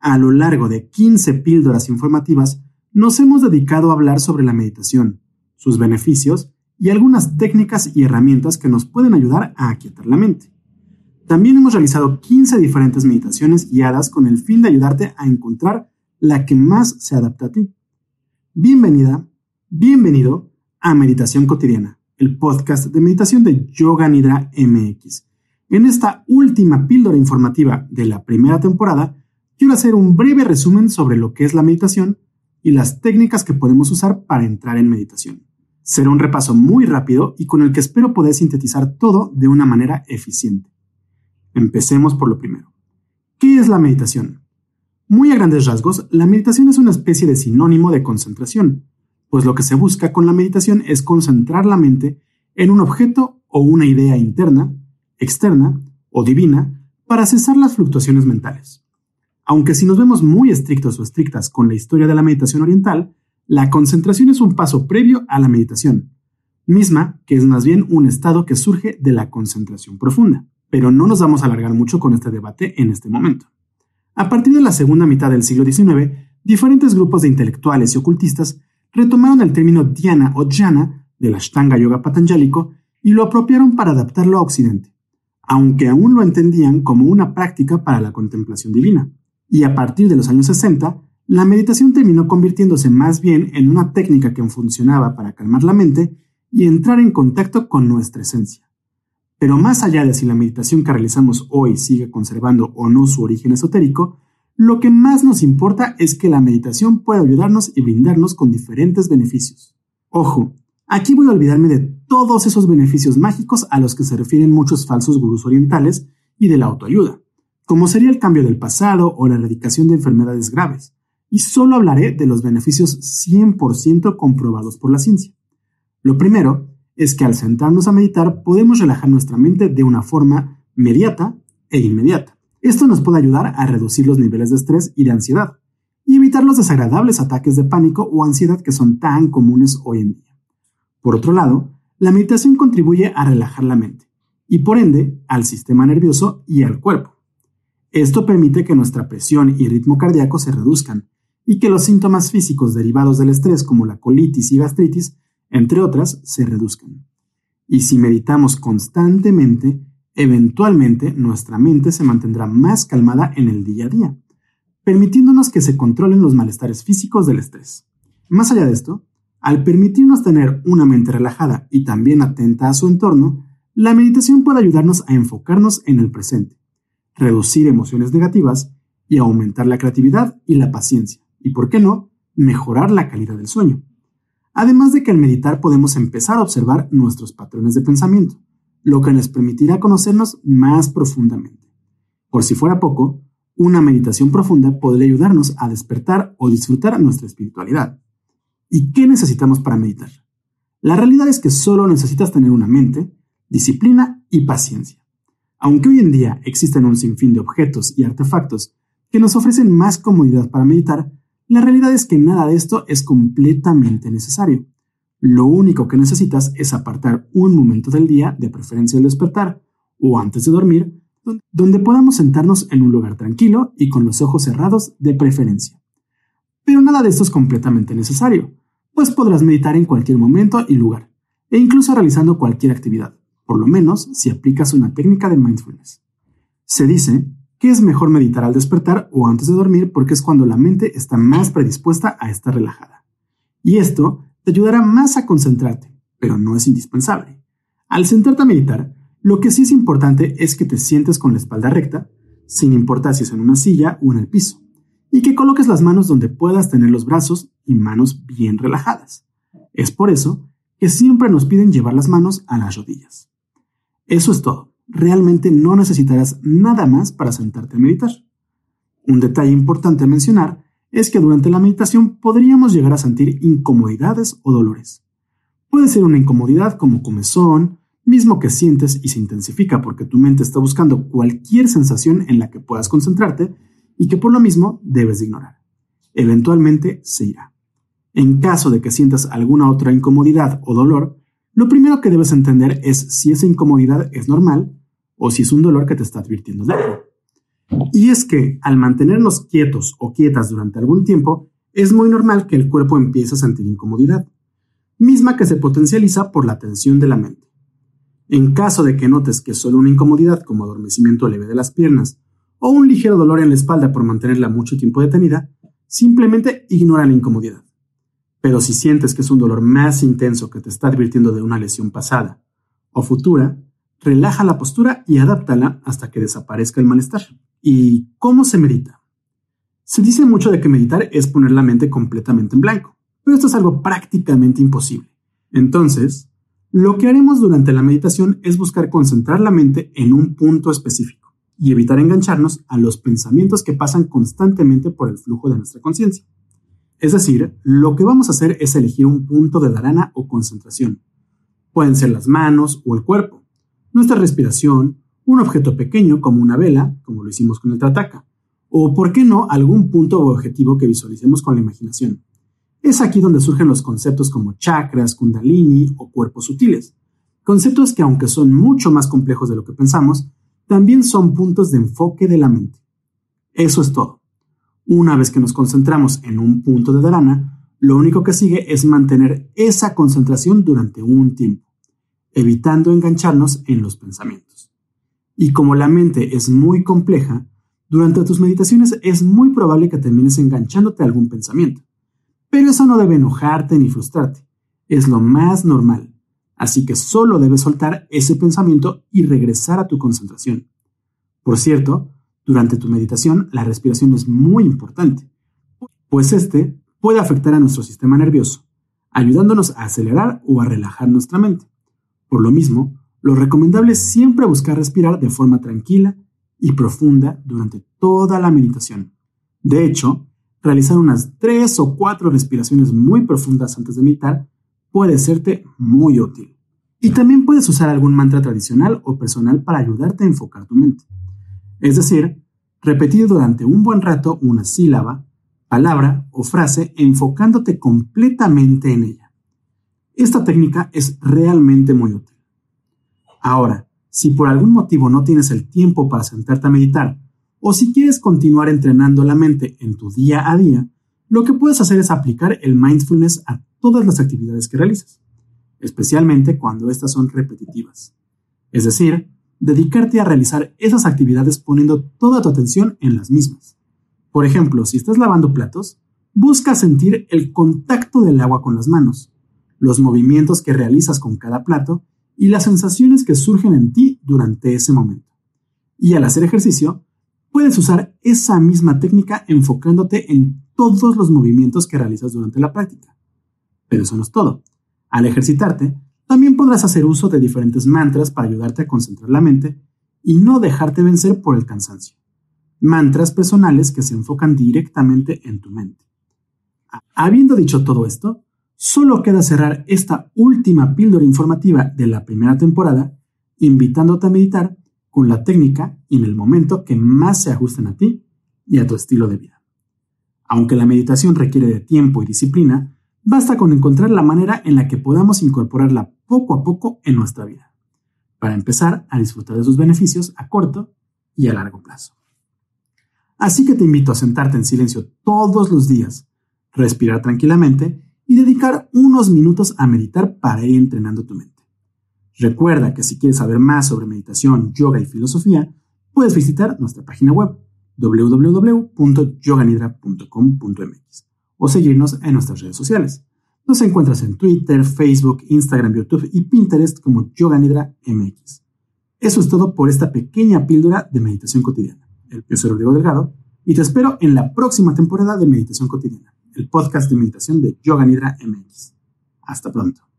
a lo largo de 15 píldoras informativas, nos hemos dedicado a hablar sobre la meditación, sus beneficios y algunas técnicas y herramientas que nos pueden ayudar a aquietar la mente. También hemos realizado 15 diferentes meditaciones guiadas con el fin de ayudarte a encontrar la que más se adapta a ti. Bienvenida, bienvenido a Meditación Cotidiana, el podcast de meditación de Yoga Nidra MX. En esta última píldora informativa de la primera temporada, quiero hacer un breve resumen sobre lo que es la meditación y las técnicas que podemos usar para entrar en meditación. Será un repaso muy rápido y con el que espero poder sintetizar todo de una manera eficiente. Empecemos por lo primero. ¿Qué es la meditación? Muy a grandes rasgos, la meditación es una especie de sinónimo de concentración, pues lo que se busca con la meditación es concentrar la mente en un objeto o una idea interna, externa o divina para cesar las fluctuaciones mentales. Aunque si nos vemos muy estrictos o estrictas con la historia de la meditación oriental, la concentración es un paso previo a la meditación, misma que es más bien un estado que surge de la concentración profunda. Pero no nos vamos a alargar mucho con este debate en este momento. A partir de la segunda mitad del siglo XIX, diferentes grupos de intelectuales y ocultistas retomaron el término dhyana o jhana del Ashtanga Yoga Patanjálico y lo apropiaron para adaptarlo a Occidente, aunque aún lo entendían como una práctica para la contemplación divina y a partir de los años 60, la meditación terminó convirtiéndose más bien en una técnica que funcionaba para calmar la mente y entrar en contacto con nuestra esencia. Pero más allá de si la meditación que realizamos hoy sigue conservando o no su origen esotérico, lo que más nos importa es que la meditación puede ayudarnos y brindarnos con diferentes beneficios. Ojo, aquí voy a olvidarme de todos esos beneficios mágicos a los que se refieren muchos falsos gurús orientales y de la autoayuda como sería el cambio del pasado o la erradicación de enfermedades graves, y solo hablaré de los beneficios 100% comprobados por la ciencia. Lo primero es que al sentarnos a meditar podemos relajar nuestra mente de una forma mediata e inmediata. Esto nos puede ayudar a reducir los niveles de estrés y de ansiedad, y evitar los desagradables ataques de pánico o ansiedad que son tan comunes hoy en día. Por otro lado, la meditación contribuye a relajar la mente, y por ende al sistema nervioso y al cuerpo. Esto permite que nuestra presión y ritmo cardíaco se reduzcan y que los síntomas físicos derivados del estrés como la colitis y gastritis, entre otras, se reduzcan. Y si meditamos constantemente, eventualmente nuestra mente se mantendrá más calmada en el día a día, permitiéndonos que se controlen los malestares físicos del estrés. Más allá de esto, al permitirnos tener una mente relajada y también atenta a su entorno, la meditación puede ayudarnos a enfocarnos en el presente reducir emociones negativas y aumentar la creatividad y la paciencia. Y, ¿por qué no?, mejorar la calidad del sueño. Además de que al meditar podemos empezar a observar nuestros patrones de pensamiento, lo que nos permitirá conocernos más profundamente. Por si fuera poco, una meditación profunda podría ayudarnos a despertar o disfrutar nuestra espiritualidad. ¿Y qué necesitamos para meditar? La realidad es que solo necesitas tener una mente, disciplina y paciencia. Aunque hoy en día existen un sinfín de objetos y artefactos que nos ofrecen más comodidad para meditar, la realidad es que nada de esto es completamente necesario. Lo único que necesitas es apartar un momento del día, de preferencia al despertar o antes de dormir, donde podamos sentarnos en un lugar tranquilo y con los ojos cerrados de preferencia. Pero nada de esto es completamente necesario, pues podrás meditar en cualquier momento y lugar, e incluso realizando cualquier actividad por lo menos si aplicas una técnica de mindfulness. Se dice que es mejor meditar al despertar o antes de dormir porque es cuando la mente está más predispuesta a estar relajada. Y esto te ayudará más a concentrarte, pero no es indispensable. Al sentarte a meditar, lo que sí es importante es que te sientes con la espalda recta, sin importar si es en una silla o en el piso, y que coloques las manos donde puedas tener los brazos y manos bien relajadas. Es por eso que siempre nos piden llevar las manos a las rodillas. Eso es todo. Realmente no necesitarás nada más para sentarte a meditar. Un detalle importante a mencionar es que durante la meditación podríamos llegar a sentir incomodidades o dolores. Puede ser una incomodidad como comezón, mismo que sientes y se intensifica porque tu mente está buscando cualquier sensación en la que puedas concentrarte y que por lo mismo debes de ignorar. Eventualmente se irá. En caso de que sientas alguna otra incomodidad o dolor, lo primero que debes entender es si esa incomodidad es normal o si es un dolor que te está advirtiendo de algo. Y es que al mantenernos quietos o quietas durante algún tiempo, es muy normal que el cuerpo empiece a sentir incomodidad, misma que se potencializa por la tensión de la mente. En caso de que notes que solo una incomodidad como adormecimiento leve de las piernas o un ligero dolor en la espalda por mantenerla mucho tiempo detenida, simplemente ignora la incomodidad. Pero si sientes que es un dolor más intenso que te está advirtiendo de una lesión pasada o futura, relaja la postura y adáptala hasta que desaparezca el malestar. ¿Y cómo se medita? Se dice mucho de que meditar es poner la mente completamente en blanco, pero esto es algo prácticamente imposible. Entonces, lo que haremos durante la meditación es buscar concentrar la mente en un punto específico y evitar engancharnos a los pensamientos que pasan constantemente por el flujo de nuestra conciencia. Es decir, lo que vamos a hacer es elegir un punto de dharana o concentración. Pueden ser las manos o el cuerpo, nuestra respiración, un objeto pequeño como una vela, como lo hicimos con el Trataka, o, por qué no, algún punto o objetivo que visualicemos con la imaginación. Es aquí donde surgen los conceptos como chakras, kundalini o cuerpos sutiles, conceptos que aunque son mucho más complejos de lo que pensamos, también son puntos de enfoque de la mente. Eso es todo. Una vez que nos concentramos en un punto de dharana, lo único que sigue es mantener esa concentración durante un tiempo, evitando engancharnos en los pensamientos. Y como la mente es muy compleja, durante tus meditaciones es muy probable que termines enganchándote a algún pensamiento. Pero eso no debe enojarte ni frustrarte. Es lo más normal. Así que solo debes soltar ese pensamiento y regresar a tu concentración. Por cierto, durante tu meditación la respiración es muy importante, pues este puede afectar a nuestro sistema nervioso, ayudándonos a acelerar o a relajar nuestra mente. Por lo mismo, lo recomendable es siempre buscar respirar de forma tranquila y profunda durante toda la meditación. De hecho, realizar unas tres o cuatro respiraciones muy profundas antes de meditar puede serte muy útil. Y también puedes usar algún mantra tradicional o personal para ayudarte a enfocar tu mente. Es decir, repetir durante un buen rato una sílaba, palabra o frase enfocándote completamente en ella. Esta técnica es realmente muy útil. Ahora, si por algún motivo no tienes el tiempo para sentarte a meditar, o si quieres continuar entrenando la mente en tu día a día, lo que puedes hacer es aplicar el mindfulness a todas las actividades que realizas, especialmente cuando estas son repetitivas. Es decir, dedicarte a realizar esas actividades poniendo toda tu atención en las mismas. Por ejemplo, si estás lavando platos, busca sentir el contacto del agua con las manos, los movimientos que realizas con cada plato y las sensaciones que surgen en ti durante ese momento. Y al hacer ejercicio, puedes usar esa misma técnica enfocándote en todos los movimientos que realizas durante la práctica. Pero eso no es todo. Al ejercitarte, también podrás hacer uso de diferentes mantras para ayudarte a concentrar la mente y no dejarte vencer por el cansancio. Mantras personales que se enfocan directamente en tu mente. Habiendo dicho todo esto, Solo queda cerrar esta última píldora informativa de la primera temporada, invitándote a meditar con la técnica y en el momento que más se ajusten a ti y a tu estilo de vida. Aunque la meditación requiere de tiempo y disciplina, basta con encontrar la manera en la que podamos incorporarla poco a poco en nuestra vida, para empezar a disfrutar de sus beneficios a corto y a largo plazo. Así que te invito a sentarte en silencio todos los días, respirar tranquilamente y dedicar unos minutos a meditar para ir entrenando tu mente. Recuerda que si quieres saber más sobre meditación, yoga y filosofía, puedes visitar nuestra página web www.yoganidra.com.mx o seguirnos en nuestras redes sociales. Nos encuentras en Twitter, Facebook, Instagram, YouTube y Pinterest como Yoganidra MX. Eso es todo por esta pequeña píldora de meditación cotidiana. Yo soy Rodrigo Delgado y te espero en la próxima temporada de Meditación Cotidiana el podcast de meditación de Yoga Nidra MX. Hasta pronto.